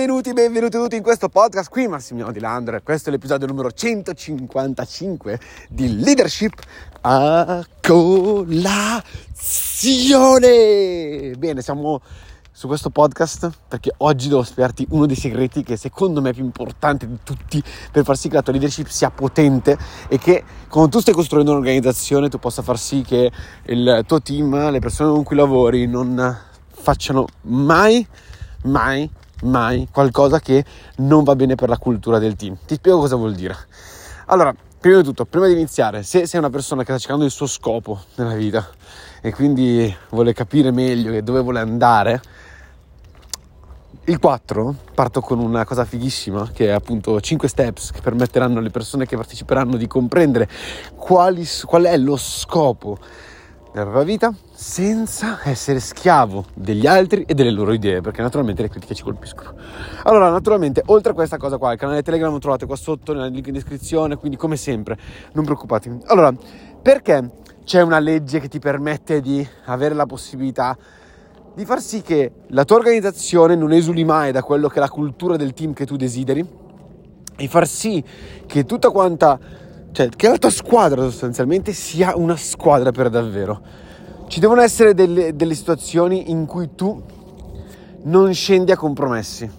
Benvenuti, benvenuti tutti in questo podcast. Qui Massimiliano Di Landro e questo è l'episodio numero 155 di Leadership a colazione. Bene, siamo su questo podcast perché oggi devo spiegarti uno dei segreti che secondo me è più importante di tutti per far sì che la tua leadership sia potente e che quando tu stai costruendo un'organizzazione tu possa far sì che il tuo team, le persone con cui lavori non facciano mai, mai mai qualcosa che non va bene per la cultura del team. Ti spiego cosa vuol dire. Allora, prima di tutto, prima di iniziare, se sei una persona che sta cercando il suo scopo nella vita e quindi vuole capire meglio dove vuole andare, il 4 parto con una cosa fighissima che è appunto 5 steps che permetteranno alle persone che parteciperanno di comprendere quali, qual è lo scopo nella propria vita senza essere schiavo degli altri e delle loro idee, perché naturalmente le critiche ci colpiscono. Allora, naturalmente, oltre a questa cosa qua, il canale Telegram lo trovate qua sotto nel link in descrizione, quindi come sempre, non preoccupatevi. Allora, perché c'è una legge che ti permette di avere la possibilità di far sì che la tua organizzazione non esuli mai da quello che è la cultura del team che tu desideri e far sì che tutta quanta cioè che la tua squadra sostanzialmente sia una squadra per davvero. Ci devono essere delle, delle situazioni in cui tu non scendi a compromessi,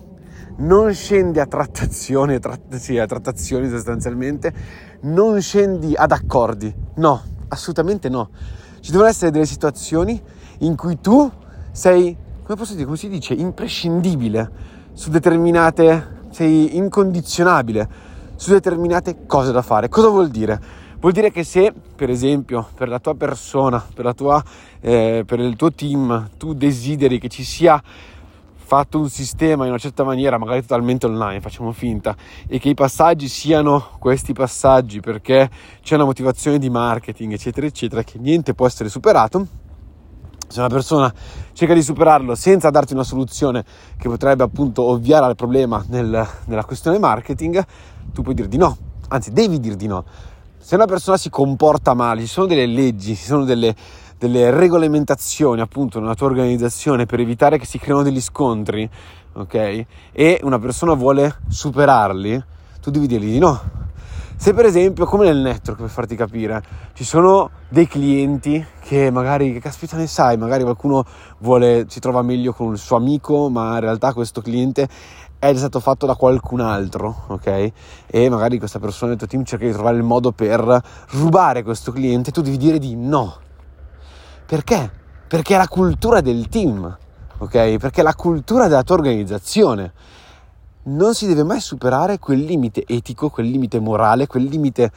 non scendi a trattazioni, tratt- sì, a trattazioni sostanzialmente, non scendi ad accordi, no, assolutamente no. Ci devono essere delle situazioni in cui tu sei, come posso dire, come si dice, imprescindibile su determinate, sei incondizionabile su determinate cose da fare. Cosa vuol dire? Vuol dire che se, per esempio, per la tua persona, per, tua, eh, per il tuo team, tu desideri che ci sia fatto un sistema in una certa maniera, magari totalmente online, facciamo finta, e che i passaggi siano questi passaggi perché c'è una motivazione di marketing, eccetera, eccetera, che niente può essere superato, se una persona cerca di superarlo senza darti una soluzione che potrebbe appunto ovviare al problema nel, nella questione marketing, tu puoi dire di no, anzi devi dire di no. Se una persona si comporta male, ci sono delle leggi, ci sono delle, delle regolamentazioni appunto nella tua organizzazione per evitare che si creino degli scontri, ok? E una persona vuole superarli, tu devi dirgli di no. Se per esempio, come nel network per farti capire, ci sono dei clienti che magari, che caspita ne sai, magari qualcuno vuole, si trova meglio con il suo amico, ma in realtà questo cliente è stato fatto da qualcun altro, ok? E magari questa persona del tuo team cerca di trovare il modo per rubare questo cliente, tu devi dire di no. Perché? Perché è la cultura del team, ok? Perché è la cultura della tua organizzazione. Non si deve mai superare quel limite etico, quel limite morale, quel limite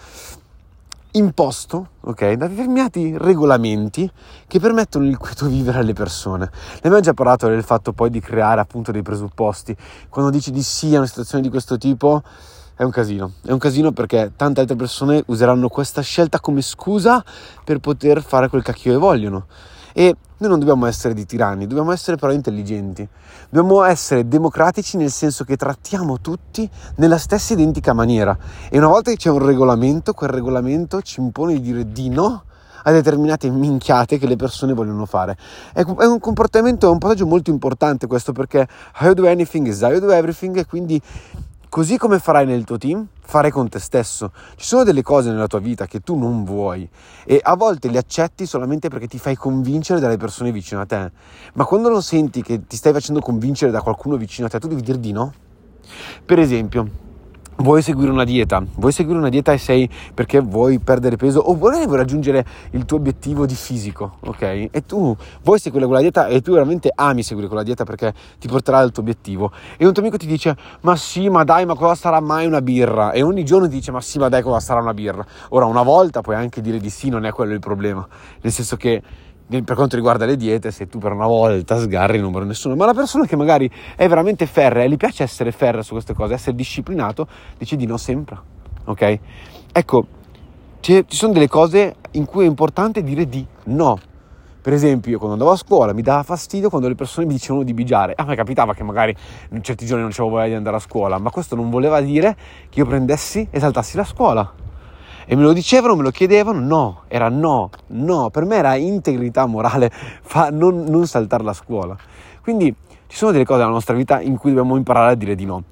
imposto, ok, da determinati regolamenti che permettono il quieto vivere alle persone. Ne abbiamo già parlato del fatto poi di creare appunto dei presupposti. Quando dici di sì a una situazione di questo tipo, è un casino. È un casino perché tante altre persone useranno questa scelta come scusa per poter fare quel cacchio che vogliono. E noi non dobbiamo essere di tiranni, dobbiamo essere però intelligenti. Dobbiamo essere democratici nel senso che trattiamo tutti nella stessa identica maniera. E una volta che c'è un regolamento, quel regolamento ci impone di dire di no a determinate minchiate che le persone vogliono fare. È, un comportamento, è un passaggio molto importante questo perché you do anything is you do everything e quindi Così come farai nel tuo team, farai con te stesso. Ci sono delle cose nella tua vita che tu non vuoi e a volte le accetti solamente perché ti fai convincere dalle persone vicino a te. Ma quando lo senti che ti stai facendo convincere da qualcuno vicino a te, tu devi dire di no. Per esempio, vuoi seguire una dieta, vuoi seguire una dieta e sei perché vuoi perdere peso o vuoi raggiungere il tuo obiettivo di fisico, ok? E tu vuoi seguire quella dieta e tu veramente ami seguire quella dieta perché ti porterà al tuo obiettivo. E un tuo amico ti dice, ma sì, ma dai, ma cosa sarà mai una birra? E ogni giorno ti dice, ma sì, ma dai, cosa sarà una birra? Ora, una volta puoi anche dire di sì, non è quello il problema, nel senso che per quanto riguarda le diete, se tu per una volta sgarri non muore nessuno, ma la persona che magari è veramente ferrea e gli piace essere ferrea su queste cose, essere disciplinato, dice di no sempre, ok? Ecco, ci sono delle cose in cui è importante dire di no. Per esempio, io quando andavo a scuola mi dava fastidio quando le persone mi dicevano di bigiare. A me capitava che magari in certi giorni non avevo voglia di andare a scuola, ma questo non voleva dire che io prendessi e saltassi la scuola e me lo dicevano, me lo chiedevano, no, era no, no, per me era integrità morale fa, non, non saltare la scuola. Quindi ci sono delle cose nella nostra vita in cui dobbiamo imparare a dire di no.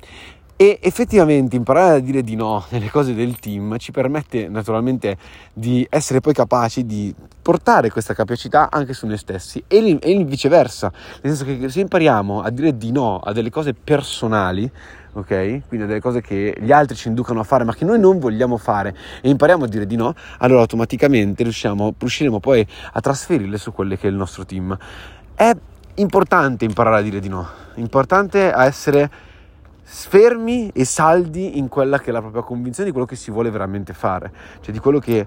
E effettivamente imparare a dire di no nelle cose del team ci permette naturalmente di essere poi capaci di portare questa capacità anche su noi stessi e, e viceversa, nel senso che se impariamo a dire di no a delle cose personali, ok? Quindi delle cose che gli altri ci inducono a fare ma che noi non vogliamo fare e impariamo a dire di no, allora automaticamente riusciremo poi a trasferirle su quelle che è il nostro team. È importante imparare a dire di no, importante essere fermi e saldi in quella che è la propria convinzione di quello che si vuole veramente fare, cioè di quello che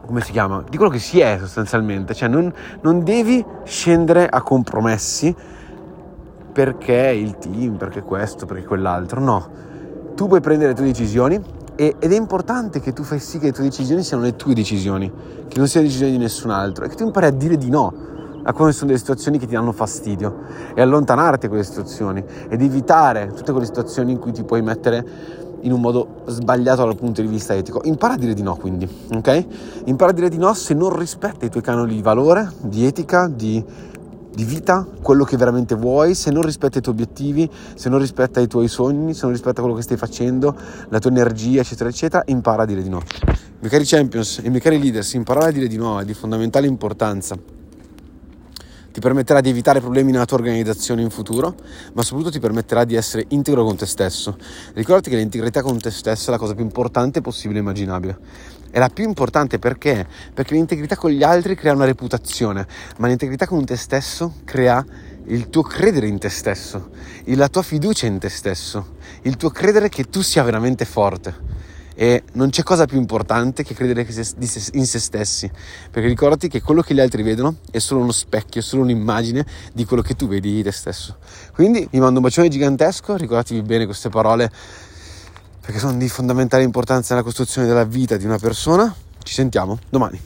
come si chiama? Di quello che si è sostanzialmente, cioè non, non devi scendere a compromessi perché il team, perché questo, perché quell'altro, no. Tu puoi prendere le tue decisioni ed è importante che tu fai sì che le tue decisioni siano le tue decisioni, che non siano decisioni di nessun altro e che tu impari a dire di no a quando sono delle situazioni che ti danno fastidio e allontanarti da quelle situazioni ed evitare tutte quelle situazioni in cui ti puoi mettere in un modo sbagliato dal punto di vista etico. Impara a dire di no, quindi, ok? Impara a dire di no se non rispetti i tuoi canoni di valore, di etica, di, di vita, quello che veramente vuoi, se non rispetti i tuoi obiettivi, se non rispetta i tuoi sogni, se non rispetta quello che stai facendo, la tua energia, eccetera, eccetera, impara a dire di no. I miei cari champions e miei cari leaders, imparare a dire di no è di fondamentale importanza ti permetterà di evitare problemi nella tua organizzazione in futuro, ma soprattutto ti permetterà di essere integro con te stesso. Ricordati che l'integrità con te stesso è la cosa più importante possibile e immaginabile. È la più importante perché? Perché l'integrità con gli altri crea una reputazione, ma l'integrità con te stesso crea il tuo credere in te stesso, la tua fiducia in te stesso, il tuo credere che tu sia veramente forte e non c'è cosa più importante che credere in se stessi, perché ricordati che quello che gli altri vedono è solo uno specchio, è solo un'immagine di quello che tu vedi di te stesso. Quindi vi mando un bacione gigantesco, ricordatevi bene queste parole perché sono di fondamentale importanza nella costruzione della vita di una persona. Ci sentiamo domani.